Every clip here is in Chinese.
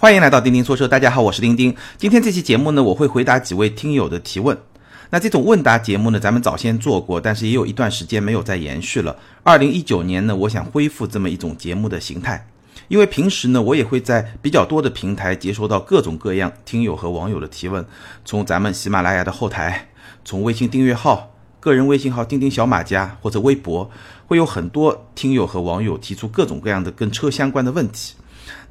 欢迎来到钉钉说车，大家好，我是钉钉。今天这期节目呢，我会回答几位听友的提问。那这种问答节目呢，咱们早先做过，但是也有一段时间没有再延续了。二零一九年呢，我想恢复这么一种节目的形态，因为平时呢，我也会在比较多的平台接收到各种各样听友和网友的提问，从咱们喜马拉雅的后台，从微信订阅号、个人微信号钉钉小马甲或者微博，会有很多听友和网友提出各种各样的跟车相关的问题。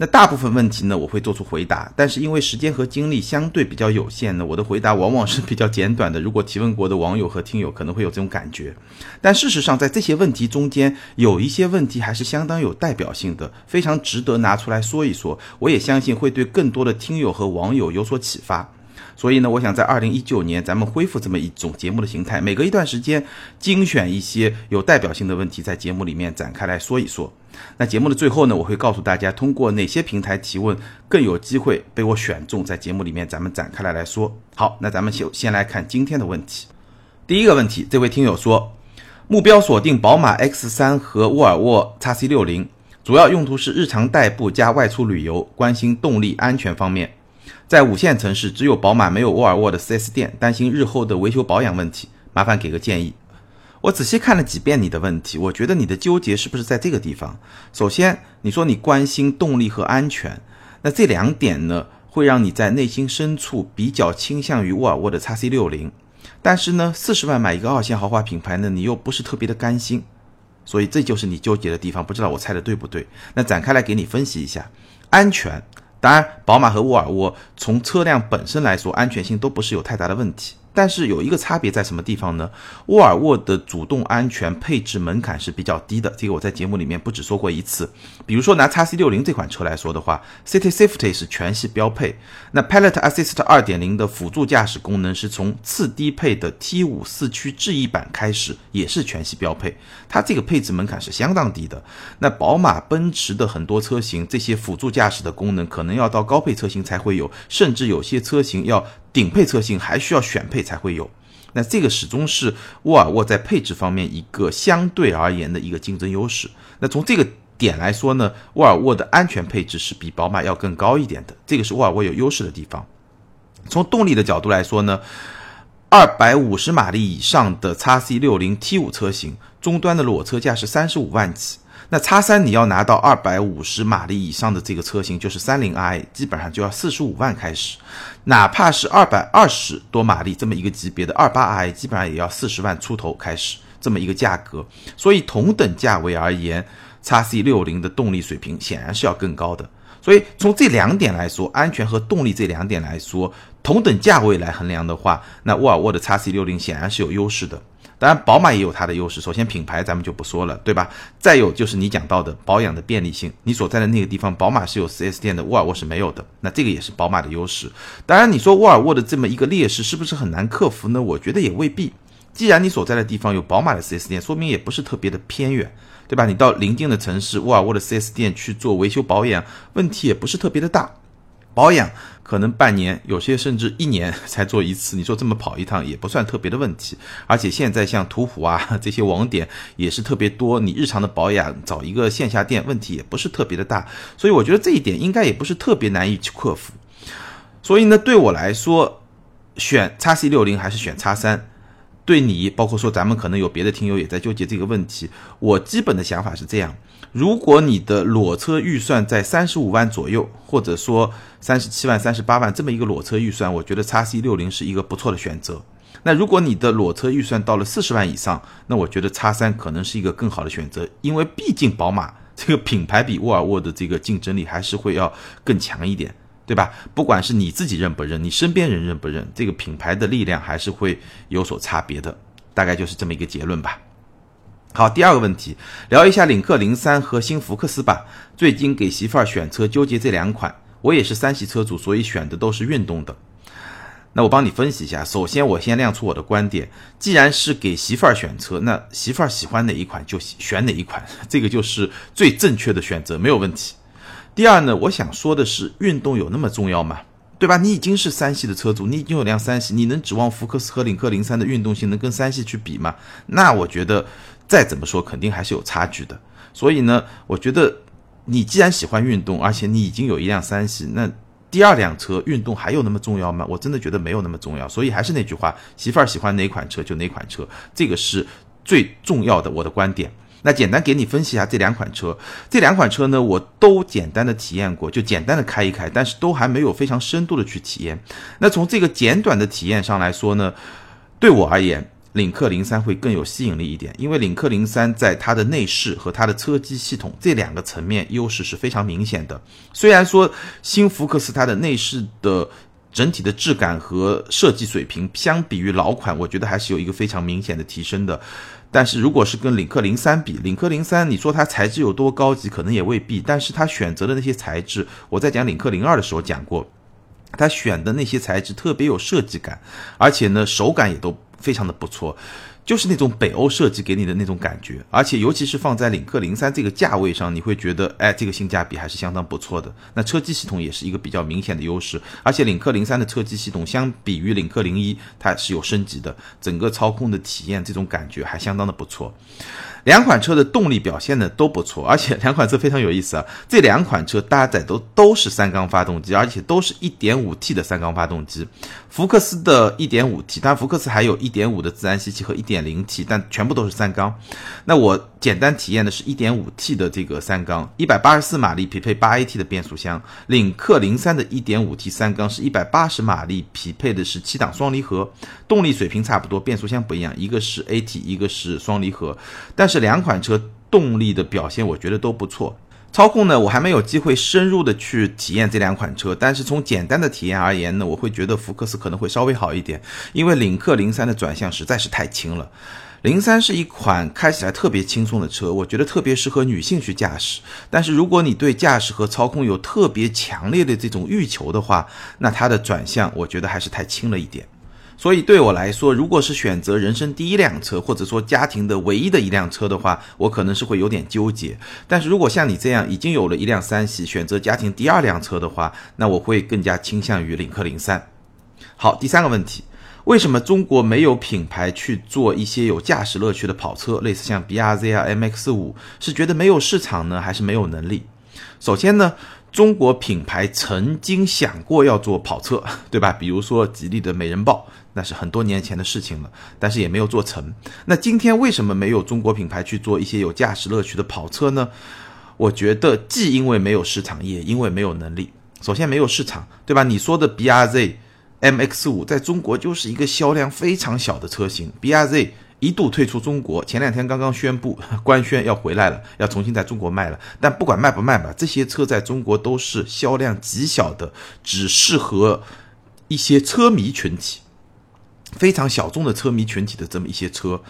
那大部分问题呢，我会做出回答，但是因为时间和精力相对比较有限呢，我的回答往往是比较简短的。如果提问过的网友和听友可能会有这种感觉，但事实上，在这些问题中间，有一些问题还是相当有代表性的，非常值得拿出来说一说。我也相信会对更多的听友和网友有所启发。所以呢，我想在二零一九年，咱们恢复这么一种节目的形态，每隔一段时间精选一些有代表性的问题，在节目里面展开来说一说。那节目的最后呢，我会告诉大家，通过哪些平台提问更有机会被我选中，在节目里面咱们展开来来说。好，那咱们先先来看今天的问题。第一个问题，这位听友说，目标锁定宝马 X3 和沃尔沃 x C60，主要用途是日常代步加外出旅游，关心动力安全方面。在五线城市，只有宝马没有沃尔沃的 4S 店，担心日后的维修保养问题，麻烦给个建议。我仔细看了几遍你的问题，我觉得你的纠结是不是在这个地方？首先，你说你关心动力和安全，那这两点呢，会让你在内心深处比较倾向于沃尔沃的 x C60，但是呢，四十万买一个二线豪华品牌呢，你又不是特别的甘心，所以这就是你纠结的地方。不知道我猜的对不对？那展开来给你分析一下，安全。当然，宝马和沃尔沃从车辆本身来说，安全性都不是有太大的问题。但是有一个差别在什么地方呢？沃尔沃的主动安全配置门槛是比较低的，这个我在节目里面不止说过一次。比如说拿 x C60 这款车来说的话，City Safety 是全系标配，那 Pilot Assist 2.0的辅助驾驶功能是从次低配的 T5 四驱智逸版开始也是全系标配，它这个配置门槛是相当低的。那宝马、奔驰的很多车型，这些辅助驾驶的功能可能要到高配车型才会有，甚至有些车型要。顶配车型还需要选配才会有，那这个始终是沃尔沃在配置方面一个相对而言的一个竞争优势。那从这个点来说呢，沃尔沃的安全配置是比宝马要更高一点的，这个是沃尔沃有优势的地方。从动力的角度来说呢，二百五十马力以上的 x C 六零 T 五车型，终端的裸车价是三十五万起。那叉三你要拿到二百五十马力以上的这个车型，就是三零 i，基本上就要四十五万开始，哪怕是二百二十多马力这么一个级别的二八 i，基本上也要四十万出头开始这么一个价格。所以同等价位而言，叉 C 六零的动力水平显然是要更高的。所以从这两点来说，安全和动力这两点来说，同等价位来衡量的话，那沃尔沃的叉 C 六零显然是有优势的。当然，宝马也有它的优势。首先，品牌咱们就不说了，对吧？再有就是你讲到的保养的便利性，你所在的那个地方，宝马是有 4S 店的，沃尔沃是没有的。那这个也是宝马的优势。当然，你说沃尔沃的这么一个劣势是不是很难克服呢？我觉得也未必。既然你所在的地方有宝马的 4S 店，说明也不是特别的偏远，对吧？你到邻近的城市，沃尔沃的 4S 店去做维修保养，问题也不是特别的大。保养可能半年，有些甚至一年才做一次。你说这么跑一趟也不算特别的问题。而且现在像途虎啊这些网点也是特别多，你日常的保养找一个线下店，问题也不是特别的大。所以我觉得这一点应该也不是特别难以去克服。所以呢，对我来说，选叉 C 六零还是选叉三？对你，包括说咱们可能有别的听友也在纠结这个问题。我基本的想法是这样：如果你的裸车预算在三十五万左右，或者说三十七万、三十八万这么一个裸车预算，我觉得叉 C 六零是一个不错的选择。那如果你的裸车预算到了四十万以上，那我觉得叉三可能是一个更好的选择，因为毕竟宝马这个品牌比沃尔沃的这个竞争力还是会要更强一点。对吧？不管是你自己认不认，你身边人认不认，这个品牌的力量还是会有所差别的，大概就是这么一个结论吧。好，第二个问题，聊一下领克零三和新福克斯吧。最近给媳妇儿选车，纠结这两款。我也是三系车主，所以选的都是运动的。那我帮你分析一下。首先，我先亮出我的观点：既然是给媳妇儿选车，那媳妇儿喜欢哪一款就选哪一款，这个就是最正确的选择，没有问题。第二呢，我想说的是，运动有那么重要吗？对吧？你已经是三系的车主，你已经有辆三系，你能指望福克斯和领克零三的运动性能跟三系去比吗？那我觉得再怎么说，肯定还是有差距的。所以呢，我觉得你既然喜欢运动，而且你已经有一辆三系，那第二辆车运动还有那么重要吗？我真的觉得没有那么重要。所以还是那句话，媳妇儿喜欢哪款车就哪款车，这个是最重要的我的观点。那简单给你分析一下这两款车，这两款车呢，我都简单的体验过，就简单的开一开，但是都还没有非常深度的去体验。那从这个简短的体验上来说呢，对我而言，领克零三会更有吸引力一点，因为领克零三在它的内饰和它的车机系统这两个层面优势是非常明显的。虽然说新福克斯它的内饰的整体的质感和设计水平相比于老款，我觉得还是有一个非常明显的提升的。但是如果是跟领克零三比，领克零三，你说它材质有多高级，可能也未必。但是它选择的那些材质，我在讲领克零二的时候讲过，它选的那些材质特别有设计感，而且呢手感也都非常的不错。就是那种北欧设计给你的那种感觉，而且尤其是放在领克零三这个价位上，你会觉得，哎，这个性价比还是相当不错的。那车机系统也是一个比较明显的优势，而且领克零三的车机系统相比于领克零一，它是有升级的，整个操控的体验这种感觉还相当的不错。两款车的动力表现呢都不错，而且 两款车非常有意思啊，这两款车搭载都都是三缸发动机，而且都是一点五 T 的三缸发动机。福克斯的一点五 T，但福克斯还有一点五的自然吸气和一点零 T，但全部都是三缸。那我简单体验的是一点五 T 的这个三缸，一百八十四马力匹配八 AT 的变速箱。领克零三的一点五 T 三缸是一百八十马力，匹配的是七档双离合，动力水平差不多，变速箱不一样，一个是 AT，一个是双离合，但是两款车动力的表现我觉得都不错。操控呢，我还没有机会深入的去体验这两款车，但是从简单的体验而言呢，我会觉得福克斯可能会稍微好一点，因为领克零三的转向实在是太轻了。零三是一款开起来特别轻松的车，我觉得特别适合女性去驾驶。但是如果你对驾驶和操控有特别强烈的这种欲求的话，那它的转向我觉得还是太轻了一点。所以对我来说，如果是选择人生第一辆车，或者说家庭的唯一的一辆车的话，我可能是会有点纠结。但是如果像你这样已经有了一辆三系，选择家庭第二辆车的话，那我会更加倾向于领克零三。好，第三个问题，为什么中国没有品牌去做一些有驾驶乐趣的跑车，类似像 B R Z 啊、M X 五，是觉得没有市场呢，还是没有能力？首先呢。中国品牌曾经想过要做跑车，对吧？比如说吉利的美人豹，那是很多年前的事情了，但是也没有做成。那今天为什么没有中国品牌去做一些有驾驶乐趣的跑车呢？我觉得既因为没有市场，也因为没有能力。首先没有市场，对吧？你说的 B R Z、M X 五在中国就是一个销量非常小的车型，B R Z。一度退出中国，前两天刚刚宣布 官宣要回来了，要重新在中国卖了。但不管卖不卖吧，这些车在中国都是销量极小的，只适合一些车迷群体，非常小众的车迷群体的这么一些车，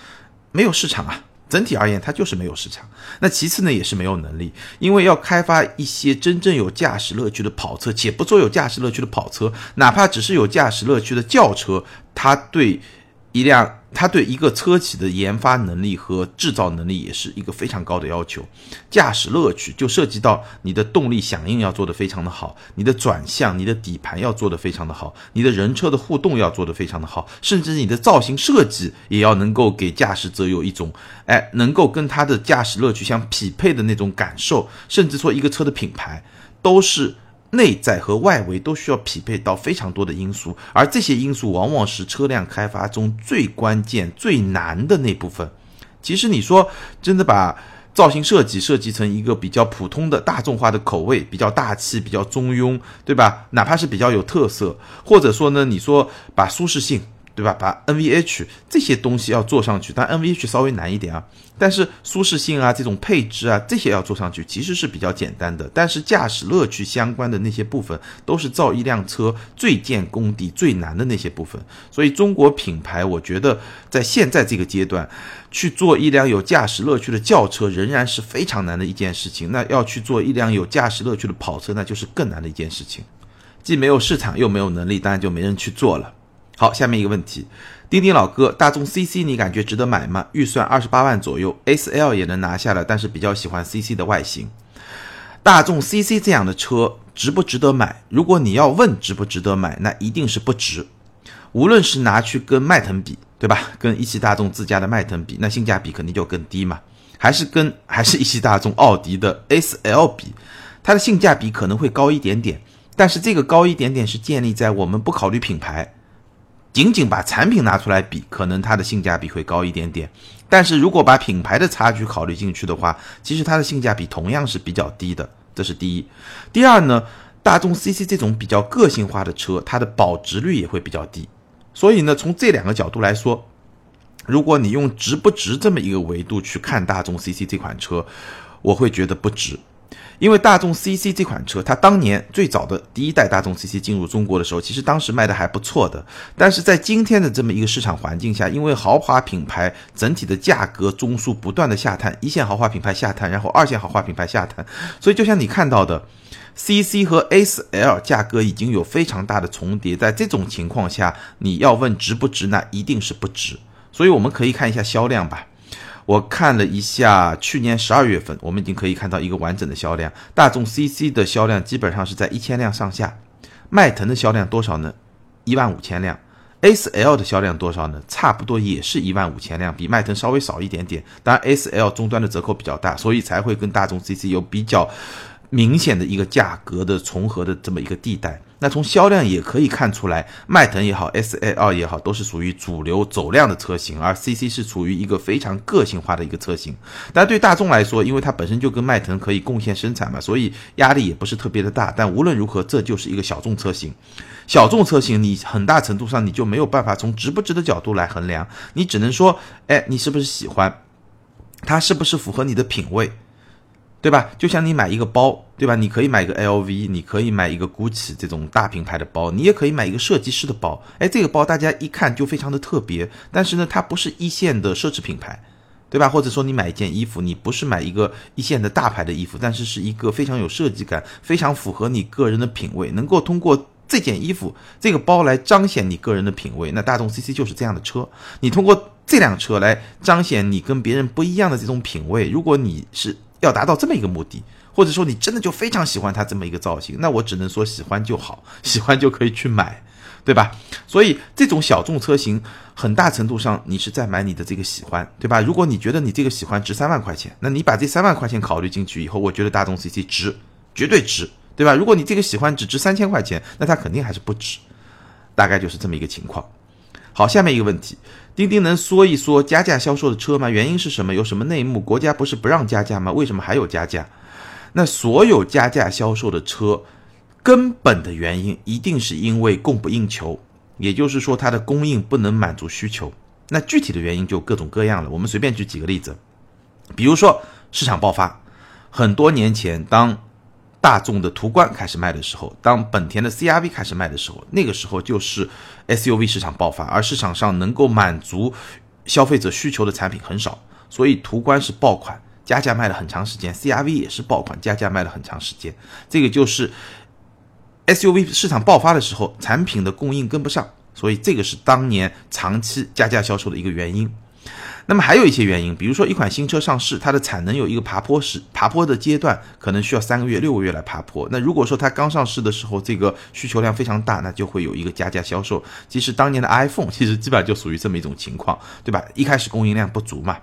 没有市场啊。整体而言，它就是没有市场。那其次呢，也是没有能力，因为要开发一些真正有驾驶乐趣的跑车，且不说有驾驶乐趣的跑车，哪怕只是有驾驶乐趣的轿车，它对。一辆，它对一个车企的研发能力和制造能力也是一个非常高的要求。驾驶乐趣就涉及到你的动力响应要做得非常的好，你的转向、你的底盘要做得非常的好，你的人车的互动要做得非常的好，甚至你的造型设计也要能够给驾驶者有一种，哎，能够跟他的驾驶乐趣相匹配的那种感受。甚至说一个车的品牌都是。内在和外围都需要匹配到非常多的因素，而这些因素往往是车辆开发中最关键、最难的那部分。其实你说真的把造型设计设计成一个比较普通的大众化的口味，比较大气、比较中庸，对吧？哪怕是比较有特色，或者说呢，你说把舒适性。对吧？把 NVH 这些东西要做上去，但 NVH 稍微难一点啊。但是舒适性啊，这种配置啊，这些要做上去，其实是比较简单的。但是驾驶乐趣相关的那些部分，都是造一辆车最见功底、最难的那些部分。所以中国品牌，我觉得在现在这个阶段，去做一辆有驾驶乐趣的轿车，仍然是非常难的一件事情。那要去做一辆有驾驶乐趣的跑车，那就是更难的一件事情。既没有市场，又没有能力，当然就没人去做了。好，下面一个问题，丁丁老哥，大众 CC 你感觉值得买吗？预算二十八万左右，S L 也能拿下了，但是比较喜欢 CC 的外形。大众 CC 这样的车值不值得买？如果你要问值不值得买，那一定是不值。无论是拿去跟迈腾比，对吧？跟一汽大众自家的迈腾比，那性价比肯定就更低嘛。还是跟 还是一汽大众、奥迪的 S L 比，它的性价比可能会高一点点。但是这个高一点点是建立在我们不考虑品牌，仅仅把产品拿出来比，可能它的性价比会高一点点。但是如果把品牌的差距考虑进去的话，其实它的性价比同样是比较低的。这是第一。第二呢，大众 CC 这种比较个性化的车，它的保值率也会比较低。所以呢，从这两个角度来说，如果你用值不值这么一个维度去看大众 CC 这款车，我会觉得不值。因为大众 CC 这款车，它当年最早的第一代大众 CC 进入中国的时候，其实当时卖的还不错的。但是在今天的这么一个市场环境下，因为豪华品牌整体的价格中枢不断的下探，一线豪华品牌下探，然后二线豪华品牌下探，所以就像你看到的，CC 和 ASL 价格已经有非常大的重叠。在这种情况下，你要问值不值，那一定是不值。所以我们可以看一下销量吧。我看了一下去年十二月份，我们已经可以看到一个完整的销量。大众 CC 的销量基本上是在一千辆上下，迈腾的销量多少呢？一万五千辆。SL 的销量多少呢？差不多也是一万五千辆，比迈腾稍微少一点点。当然，SL 终端的折扣比较大，所以才会跟大众 CC 有比较。明显的一个价格的重合的这么一个地带，那从销量也可以看出来，迈腾也好，S A 二也好，都是属于主流走量的车型，而 C C 是处于一个非常个性化的一个车型。但对大众来说，因为它本身就跟迈腾可以贡献生产嘛，所以压力也不是特别的大。但无论如何，这就是一个小众车型，小众车型你很大程度上你就没有办法从值不值的角度来衡量，你只能说，哎，你是不是喜欢，它是不是符合你的品味。对吧？就像你买一个包，对吧？你可以买一个 LV，你可以买一个 GUCCI 这种大品牌的包，你也可以买一个设计师的包。哎，这个包大家一看就非常的特别，但是呢，它不是一线的奢侈品牌，对吧？或者说你买一件衣服，你不是买一个一线的大牌的衣服，但是是一个非常有设计感、非常符合你个人的品味，能够通过这件衣服、这个包来彰显你个人的品味。那大众 CC 就是这样的车，你通过这辆车来彰显你跟别人不一样的这种品味。如果你是要达到这么一个目的，或者说你真的就非常喜欢它这么一个造型，那我只能说喜欢就好，喜欢就可以去买，对吧？所以这种小众车型，很大程度上你是在买你的这个喜欢，对吧？如果你觉得你这个喜欢值三万块钱，那你把这三万块钱考虑进去以后，我觉得大众 CC 值，绝对值，对吧？如果你这个喜欢只值三千块钱，那它肯定还是不值，大概就是这么一个情况。好，下面一个问题，钉钉能说一说加价销售的车吗？原因是什么？有什么内幕？国家不是不让加价吗？为什么还有加价？那所有加价销售的车，根本的原因一定是因为供不应求，也就是说它的供应不能满足需求。那具体的原因就各种各样了。我们随便举几个例子，比如说市场爆发，很多年前当。大众的途观开始卖的时候，当本田的 CRV 开始卖的时候，那个时候就是 SUV 市场爆发，而市场上能够满足消费者需求的产品很少，所以途观是爆款，加价卖了很长时间；CRV 也是爆款，加价卖了很长时间。这个就是 SUV 市场爆发的时候，产品的供应跟不上，所以这个是当年长期加价销售的一个原因。那么还有一些原因，比如说一款新车上市，它的产能有一个爬坡时爬坡的阶段，可能需要三个月、六个月来爬坡。那如果说它刚上市的时候，这个需求量非常大，那就会有一个加价销售。其实当年的 iPhone 其实基本上就属于这么一种情况，对吧？一开始供应量不足嘛。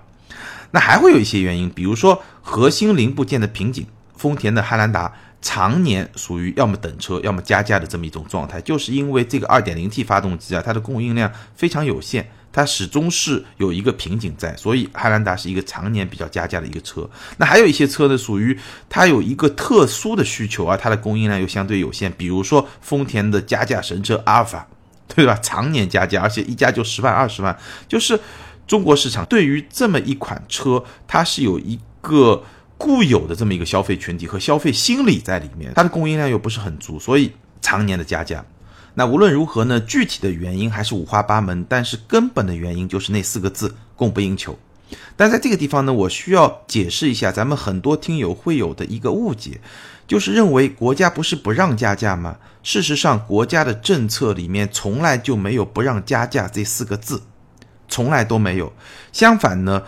那还会有一些原因，比如说核心零部件的瓶颈，丰田的汉兰达常年属于要么等车，要么加价的这么一种状态，就是因为这个 2.0T 发动机啊，它的供应量非常有限。它始终是有一个瓶颈在，所以汉兰达是一个常年比较加价的一个车。那还有一些车呢，属于它有一个特殊的需求，而它的供应量又相对有限。比如说丰田的加价神车阿尔法，对吧？常年加价，而且一加就十万、二十万。就是中国市场对于这么一款车，它是有一个固有的这么一个消费群体和消费心理在里面，它的供应量又不是很足，所以常年的加价。那无论如何呢？具体的原因还是五花八门，但是根本的原因就是那四个字：供不应求。但在这个地方呢，我需要解释一下咱们很多听友会有的一个误解，就是认为国家不是不让加价吗？事实上，国家的政策里面从来就没有不让加价这四个字，从来都没有。相反呢。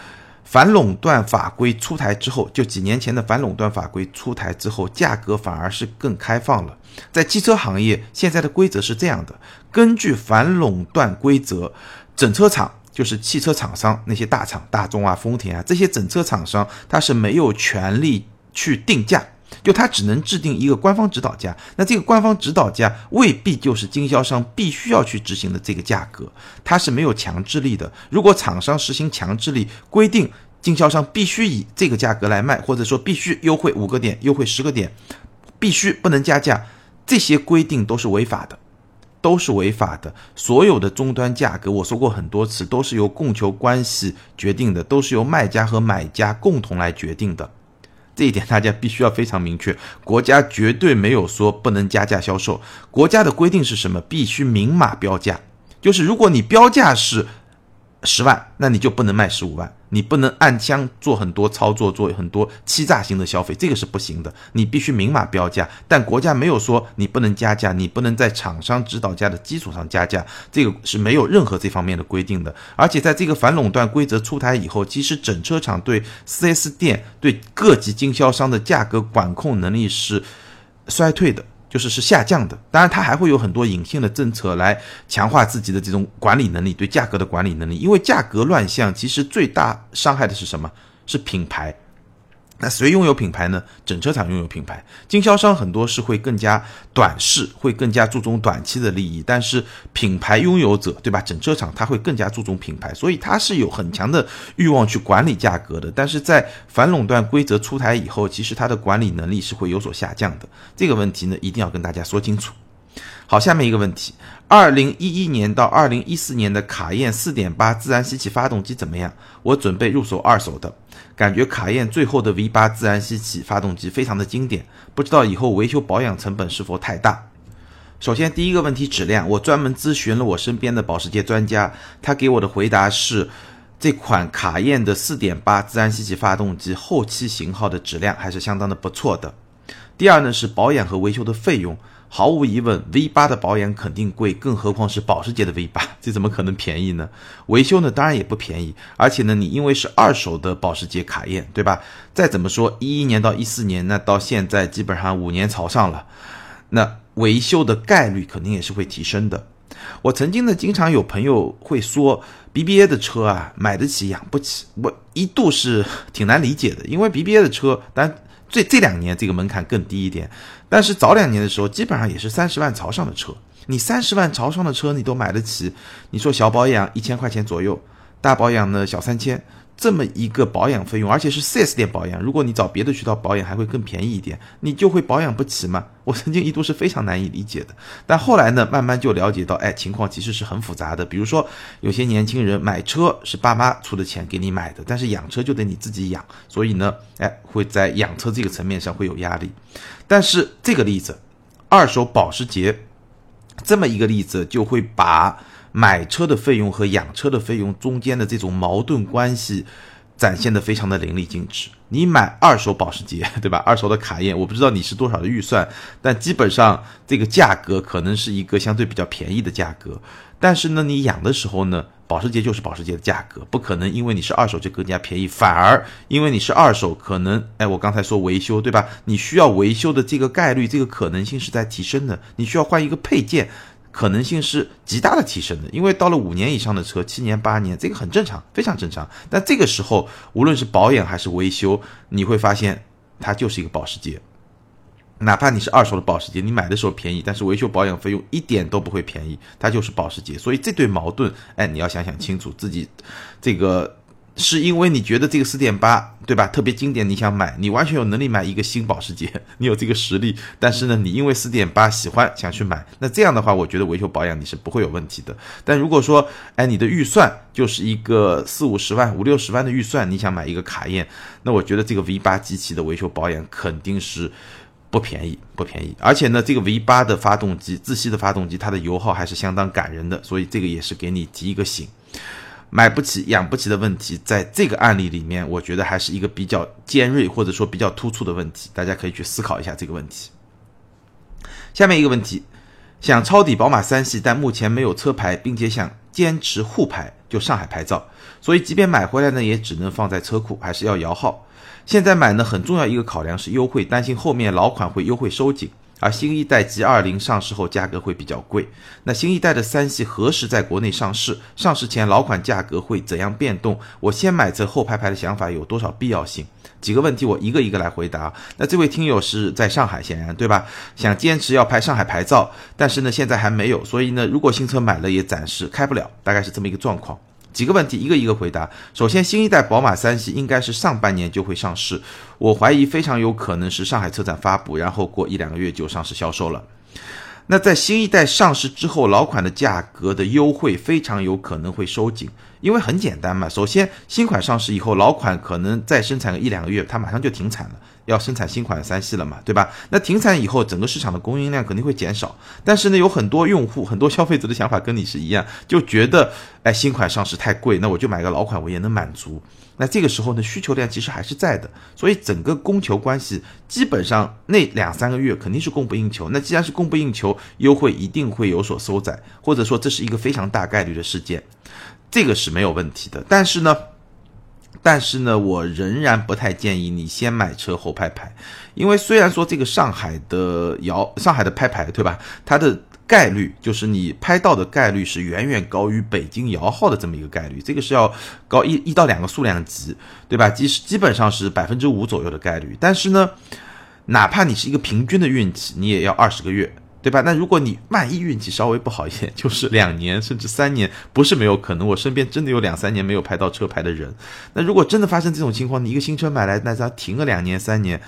反垄断法规出台之后，就几年前的反垄断法规出台之后，价格反而是更开放了。在汽车行业，现在的规则是这样的：根据反垄断规则，整车厂。就是汽车厂商那些大厂，大众啊、丰田啊这些整车厂商，它是没有权利去定价。就它只能制定一个官方指导价，那这个官方指导价未必就是经销商必须要去执行的这个价格，它是没有强制力的。如果厂商实行强制力，规定经销商必须以这个价格来卖，或者说必须优惠五个点、优惠十个点，必须不能加价，这些规定都是违法的，都是违法的。所有的终端价格，我说过很多次，都是由供求关系决定的，都是由卖家和买家共同来决定的。这一点大家必须要非常明确，国家绝对没有说不能加价销售。国家的规定是什么？必须明码标价，就是如果你标价是。十万，那你就不能卖十五万，你不能暗箱做很多操作，做很多欺诈型的消费，这个是不行的。你必须明码标价，但国家没有说你不能加价，你不能在厂商指导价的基础上加价，这个是没有任何这方面的规定的。而且在这个反垄断规则出台以后，其实整车厂对 4S 店、对各级经销商的价格管控能力是衰退的。就是是下降的，当然它还会有很多隐性的政策来强化自己的这种管理能力，对价格的管理能力。因为价格乱象，其实最大伤害的是什么？是品牌。那谁拥有品牌呢？整车厂拥有品牌，经销商很多是会更加短视，会更加注重短期的利益。但是品牌拥有者，对吧？整车厂他会更加注重品牌，所以他是有很强的欲望去管理价格的。但是在反垄断规则出台以后，其实它的管理能力是会有所下降的。这个问题呢，一定要跟大家说清楚。好，下面一个问题：二零一一年到二零一四年的卡宴四点八自然吸气发动机怎么样？我准备入手二手的。感觉卡宴最后的 V 八自然吸气发动机非常的经典，不知道以后维修保养成本是否太大。首先第一个问题质量，我专门咨询了我身边的保时捷专家，他给我的回答是，这款卡宴的4.8自然吸气发动机后期型号的质量还是相当的不错的。第二呢是保养和维修的费用。毫无疑问，V 八的保养肯定贵，更何况是保时捷的 V 八，这怎么可能便宜呢？维修呢，当然也不便宜。而且呢，你因为是二手的保时捷卡宴，对吧？再怎么说，一一年到一四年，那到现在基本上五年朝上了，那维修的概率肯定也是会提升的。我曾经呢，经常有朋友会说，BBA 的车啊，买得起养不起，我一度是挺难理解的，因为 BBA 的车，但这这两年这个门槛更低一点。但是早两年的时候，基本上也是三十万朝上的车。你三十万朝上的车，你都买得起？你说小保养一千块钱左右，大保养呢小三千，这么一个保养费用，而且是 4S 店保养，如果你找别的渠道保养，还会更便宜一点，你就会保养不起吗？我曾经一度是非常难以理解的。但后来呢，慢慢就了解到，哎，情况其实是很复杂的。比如说，有些年轻人买车是爸妈出的钱给你买的，但是养车就得你自己养，所以呢，哎，会在养车这个层面上会有压力。但是这个例子，二手保时捷这么一个例子，就会把买车的费用和养车的费用中间的这种矛盾关系展现的非常的淋漓尽致。你买二手保时捷，对吧？二手的卡宴，我不知道你是多少的预算，但基本上这个价格可能是一个相对比较便宜的价格。但是呢，你养的时候呢？保时捷就是保时捷的价格，不可能因为你是二手就更加便宜，反而因为你是二手，可能哎，我刚才说维修对吧？你需要维修的这个概率、这个可能性是在提升的，你需要换一个配件，可能性是极大的提升的。因为到了五年以上的车，七年、八年，这个很正常，非常正常。但这个时候，无论是保养还是维修，你会发现它就是一个保时捷。哪怕你是二手的保时捷，你买的时候便宜，但是维修保养费用一点都不会便宜，它就是保时捷。所以这对矛盾，哎，你要想想清楚，自己这个是因为你觉得这个四点八，对吧？特别经典，你想买，你完全有能力买一个新保时捷，你有这个实力。但是呢，你因为四点八喜欢想去买，那这样的话，我觉得维修保养你是不会有问题的。但如果说，哎，你的预算就是一个四五十万、五六十万的预算，你想买一个卡宴，那我觉得这个 V 八机器的维修保养肯定是。不便宜，不便宜，而且呢，这个 V 八的发动机，自吸的发动机，它的油耗还是相当感人的，所以这个也是给你提一个醒，买不起、养不起的问题，在这个案例里面，我觉得还是一个比较尖锐或者说比较突出的问题，大家可以去思考一下这个问题。下面一个问题，想抄底宝马三系，但目前没有车牌，并且想坚持沪牌，就上海牌照，所以即便买回来呢，也只能放在车库，还是要摇号。现在买呢，很重要一个考量是优惠，担心后面老款会优惠收紧。而新一代 G 二零上市后价格会比较贵。那新一代的三系何时在国内上市？上市前老款价格会怎样变动？我先买车后拍牌的想法有多少必要性？几个问题我一个一个来回答。那这位听友是在上海，显然对吧？想坚持要拍上海牌照，但是呢现在还没有，所以呢如果新车买了也暂时开不了，大概是这么一个状况。几个问题一个一个回答。首先，新一代宝马三系应该是上半年就会上市，我怀疑非常有可能是上海车展发布，然后过一两个月就上市销售了。那在新一代上市之后，老款的价格的优惠非常有可能会收紧，因为很简单嘛。首先，新款上市以后，老款可能再生产个一两个月，它马上就停产了。要生产新款三系了嘛，对吧？那停产以后，整个市场的供应量肯定会减少。但是呢，有很多用户、很多消费者的想法跟你是一样，就觉得，哎，新款上市太贵，那我就买个老款，我也能满足。那这个时候呢，需求量其实还是在的，所以整个供求关系基本上那两三个月肯定是供不应求。那既然是供不应求，优惠一定会有所收窄，或者说这是一个非常大概率的事件，这个是没有问题的。但是呢。但是呢，我仍然不太建议你先买车后拍牌，因为虽然说这个上海的摇上海的拍牌，对吧？它的概率就是你拍到的概率是远远高于北京摇号的这么一个概率，这个是要高一一到两个数量级，对吧？基基本上是百分之五左右的概率。但是呢，哪怕你是一个平均的运气，你也要二十个月。对吧？那如果你万一运气稍微不好一点，就是两年甚至三年，不是没有可能。我身边真的有两三年没有拍到车牌的人。那如果真的发生这种情况，你一个新车买来，那它停个两年三年，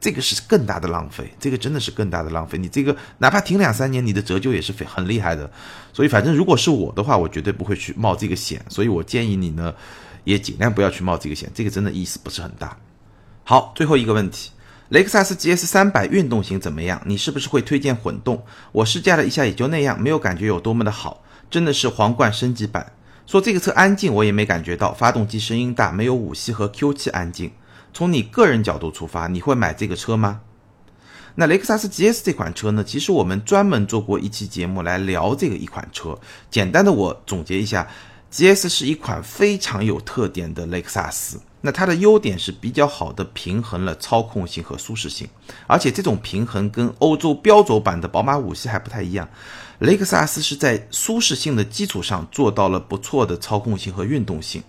这个是更大的浪费。这个真的是更大的浪费。你这个哪怕停两三年，你的折旧也是非很厉害的。所以反正如果是我的话，我绝对不会去冒这个险。所以我建议你呢，也尽量不要去冒这个险。这个真的意思不是很大。好，最后一个问题。雷克萨斯 GS 三百运动型怎么样？你是不是会推荐混动？我试驾了一下，也就那样，没有感觉有多么的好，真的是皇冠升级版。说这个车安静，我也没感觉到，发动机声音大，没有五系和 Q 七安静。从你个人角度出发，你会买这个车吗？那雷克萨斯 GS 这款车呢？其实我们专门做过一期节目来聊这个一款车。简单的我总结一下，GS 是一款非常有特点的雷克萨斯。那它的优点是比较好的平衡了操控性和舒适性，而且这种平衡跟欧洲标轴版的宝马五系还不太一样。雷克萨斯是在舒适性的基础上做到了不错的操控性和运动性，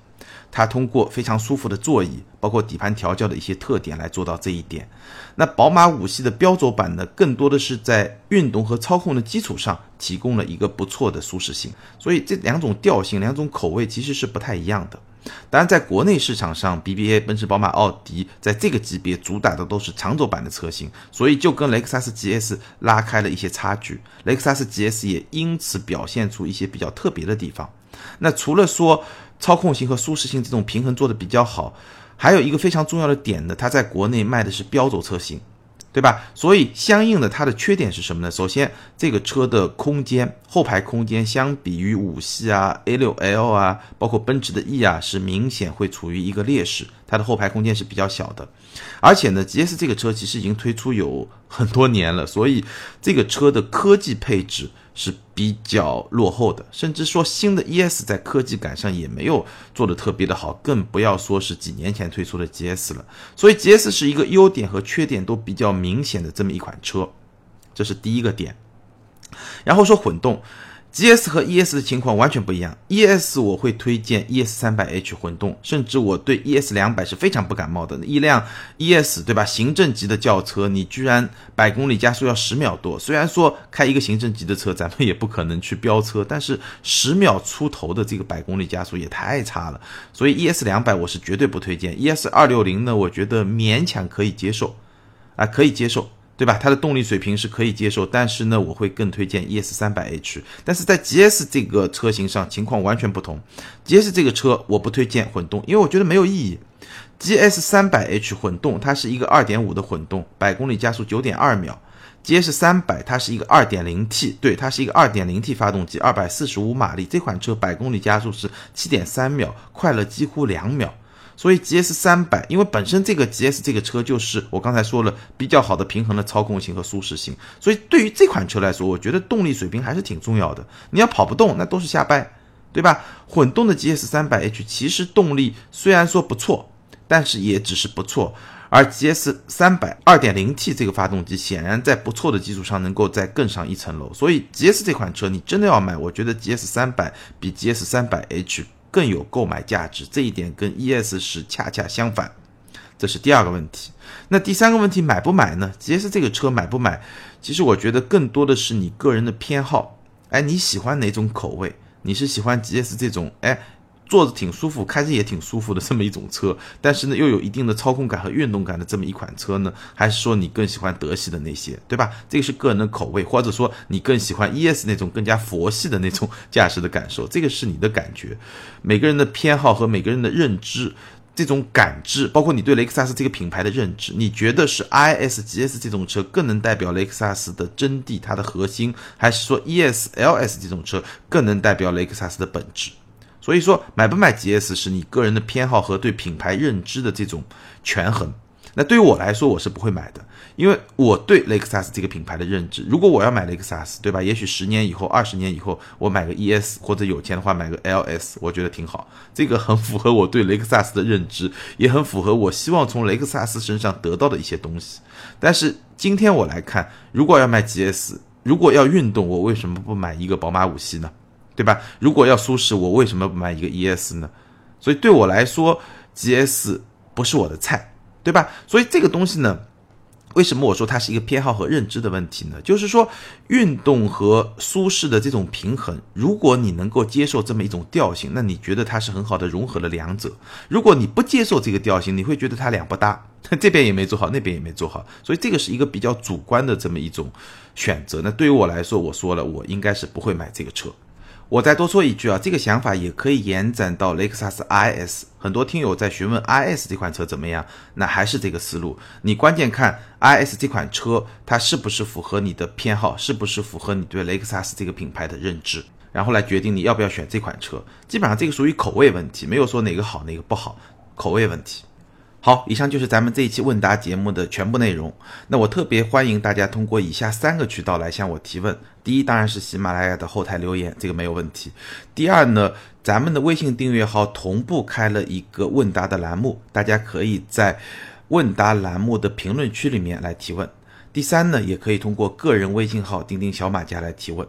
它通过非常舒服的座椅，包括底盘调教的一些特点来做到这一点。那宝马五系的标轴版呢，更多的是在运动和操控的基础上提供了一个不错的舒适性，所以这两种调性、两种口味其实是不太一样的。当然，在国内市场上，BBA、奔驰、宝马、奥迪在这个级别主打的都是长轴版的车型，所以就跟雷克萨斯 GS 拉开了一些差距。雷克萨斯 GS 也因此表现出一些比较特别的地方。那除了说操控性和舒适性这种平衡做的比较好，还有一个非常重要的点呢，它在国内卖的是标轴车型。对吧？所以相应的，它的缺点是什么呢？首先，这个车的空间，后排空间相比于五系啊、A 六 L 啊，包括奔驰的 E 啊，是明显会处于一个劣势。它的后排空间是比较小的，而且呢，GS 这个车其实已经推出有很多年了，所以这个车的科技配置。是比较落后的，甚至说新的 ES 在科技感上也没有做的特别的好，更不要说是几年前推出的 GS 了。所以 GS 是一个优点和缺点都比较明显的这么一款车，这是第一个点。然后说混动。GS 和 ES 的情况完全不一样。ES 我会推荐 ES 三百 H 混动，甚至我对 ES 两百是非常不感冒的。一辆 ES 对吧？行政级的轿车，你居然百公里加速要十秒多。虽然说开一个行政级的车，咱们也不可能去飙车，但是十秒出头的这个百公里加速也太差了。所以 ES 两百我是绝对不推荐。ES 二六零呢，我觉得勉强可以接受，啊，可以接受。对吧？它的动力水平是可以接受，但是呢，我会更推荐 ES 三百 H。但是在 GS 这个车型上情况完全不同。GS 这个车我不推荐混动，因为我觉得没有意义。GS 三百 H 混动它是一个二点五的混动，百公里加速九点二秒。GS 三百它是一个二点零 T，对，它是一个二点零 T 发动机，二百四十五马力。这款车百公里加速是七点三秒，快了几乎两秒。所以 GS 三百，因为本身这个 GS 这个车就是我刚才说了比较好的平衡的操控性和舒适性，所以对于这款车来说，我觉得动力水平还是挺重要的。你要跑不动，那都是瞎掰，对吧？混动的 GS 三百 H 其实动力虽然说不错，但是也只是不错，而 GS 三百二点零 T 这个发动机显然在不错的基础上能够再更上一层楼，所以 GS 这款车你真的要买，我觉得 GS 三百比 GS 三百 H 更有购买价值，这一点跟 ES 是恰恰相反。这是第二个问题。那第三个问题，买不买呢？GS 这个车买不买？其实我觉得更多的是你个人的偏好。哎，你喜欢哪种口味？你是喜欢 GS 这种哎坐着挺舒服，开着也挺舒服的这么一种车，但是呢又有一定的操控感和运动感的这么一款车呢？还是说你更喜欢德系的那些，对吧？这个是个人的口味，或者说你更喜欢 ES 那种更加佛系的那种驾驶的感受，这个是你的感觉。每个人的偏好和每个人的认知。这种感知，包括你对雷克萨斯这个品牌的认知，你觉得是 I S G S 这种车更能代表雷克萨斯的真谛，它的核心，还是说 E S L S 这种车更能代表雷克萨斯的本质？所以说，买不买 G S 是你个人的偏好和对品牌认知的这种权衡。那对于我来说，我是不会买的，因为我对雷克萨斯这个品牌的认知。如果我要买雷克萨斯，对吧？也许十年以后、二十年以后，我买个 ES 或者有钱的话买个 LS，我觉得挺好。这个很符合我对雷克萨斯的认知，也很符合我希望从雷克萨斯身上得到的一些东西。但是今天我来看，如果要买 GS，如果要运动，我为什么不买一个宝马五系呢？对吧？如果要舒适，我为什么不买一个 ES 呢？所以对我来说，GS 不是我的菜。对吧？所以这个东西呢，为什么我说它是一个偏好和认知的问题呢？就是说，运动和舒适的这种平衡，如果你能够接受这么一种调性，那你觉得它是很好的融合了两者；如果你不接受这个调性，你会觉得它两不搭，这边也没做好，那边也没做好。所以这个是一个比较主观的这么一种选择。那对于我来说，我说了，我应该是不会买这个车。我再多说一句啊，这个想法也可以延展到雷克萨斯 IS。很多听友在询问 IS 这款车怎么样，那还是这个思路。你关键看 IS 这款车，它是不是符合你的偏好，是不是符合你对雷克萨斯这个品牌的认知，然后来决定你要不要选这款车。基本上这个属于口味问题，没有说哪个好哪个不好，口味问题。好，以上就是咱们这一期问答节目的全部内容。那我特别欢迎大家通过以下三个渠道来向我提问。第一，当然是喜马拉雅的后台留言，这个没有问题。第二呢，咱们的微信订阅号同步开了一个问答的栏目，大家可以在问答栏目的评论区里面来提问。第三呢，也可以通过个人微信号钉钉小马甲来提问，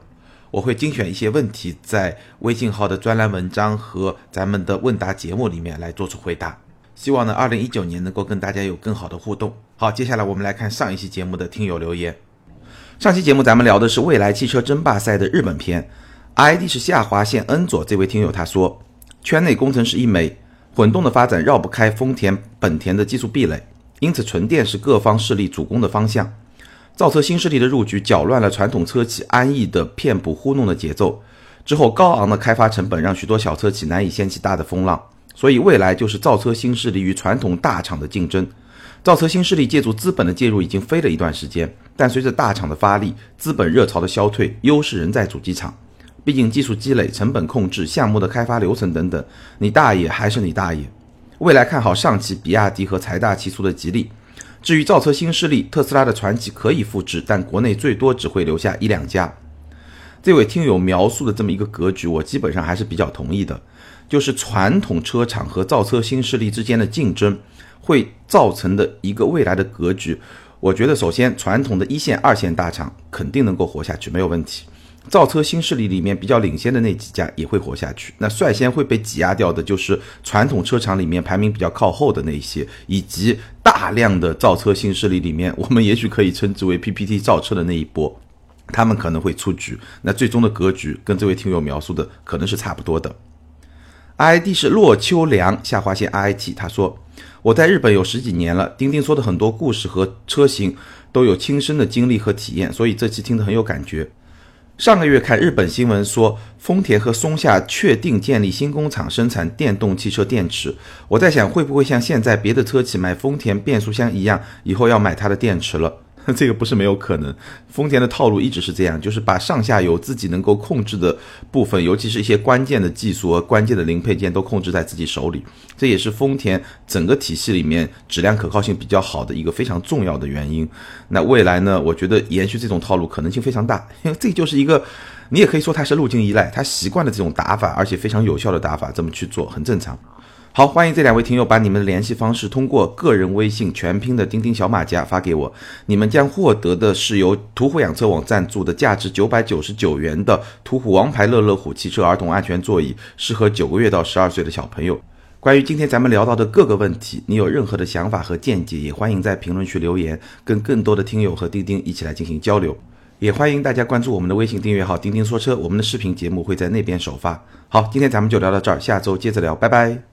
我会精选一些问题在微信号的专栏文章和咱们的问答节目里面来做出回答。希望呢，二零一九年能够跟大家有更好的互动。好，接下来我们来看上一期节目的听友留言。上期节目咱们聊的是未来汽车争霸赛的日本篇，ID 是下划线恩佐这位听友他说，圈内工程师一枚，混动的发展绕不开丰田、本田的技术壁垒，因此纯电是各方势力主攻的方向。造车新势力的入局搅乱了传统车企安逸的骗补糊弄的节奏，之后高昂的开发成本让许多小车企难以掀起大的风浪。所以未来就是造车新势力与传统大厂的竞争。造车新势力借助资本的介入已经飞了一段时间，但随着大厂的发力，资本热潮的消退，优势仍在主机厂。毕竟技术积累、成本控制、项目的开发流程等等，你大爷还是你大爷。未来看好上汽、比亚迪和财大气粗的吉利。至于造车新势力，特斯拉的传奇可以复制，但国内最多只会留下一两家。这位听友描述的这么一个格局，我基本上还是比较同意的。就是传统车厂和造车新势力之间的竞争，会造成的一个未来的格局。我觉得，首先，传统的一线、二线大厂肯定能够活下去，没有问题。造车新势力里面比较领先的那几家也会活下去。那率先会被挤压掉的，就是传统车厂里面排名比较靠后的那一些，以及大量的造车新势力里面，我们也许可以称之为 PPT 造车的那一波，他们可能会出局。那最终的格局跟这位听友描述的可能是差不多的。ID 是洛秋良下划线 IIT，他说我在日本有十几年了，钉钉说的很多故事和车型都有亲身的经历和体验，所以这期听得很有感觉。上个月看日本新闻说，丰田和松下确定建立新工厂生产电动汽车电池，我在想会不会像现在别的车企买丰田变速箱一样，以后要买它的电池了。这个不是没有可能，丰田的套路一直是这样，就是把上下游自己能够控制的部分，尤其是一些关键的技术和关键的零配件都控制在自己手里，这也是丰田整个体系里面质量可靠性比较好的一个非常重要的原因。那未来呢，我觉得延续这种套路可能性非常大，因为这就是一个，你也可以说它是路径依赖，它习惯了这种打法，而且非常有效的打法，这么去做很正常。好，欢迎这两位听友把你们的联系方式通过个人微信全拼的钉钉小马甲发给我，你们将获得的是由途虎养车网赞助的价值九百九十九元的途虎王牌乐乐虎汽车儿童安全座椅，适合九个月到十二岁的小朋友。关于今天咱们聊到的各个问题，你有任何的想法和见解，也欢迎在评论区留言，跟更多的听友和钉钉一起来进行交流。也欢迎大家关注我们的微信订阅号“钉钉说车”，我们的视频节目会在那边首发。好，今天咱们就聊到这儿，下周接着聊，拜拜。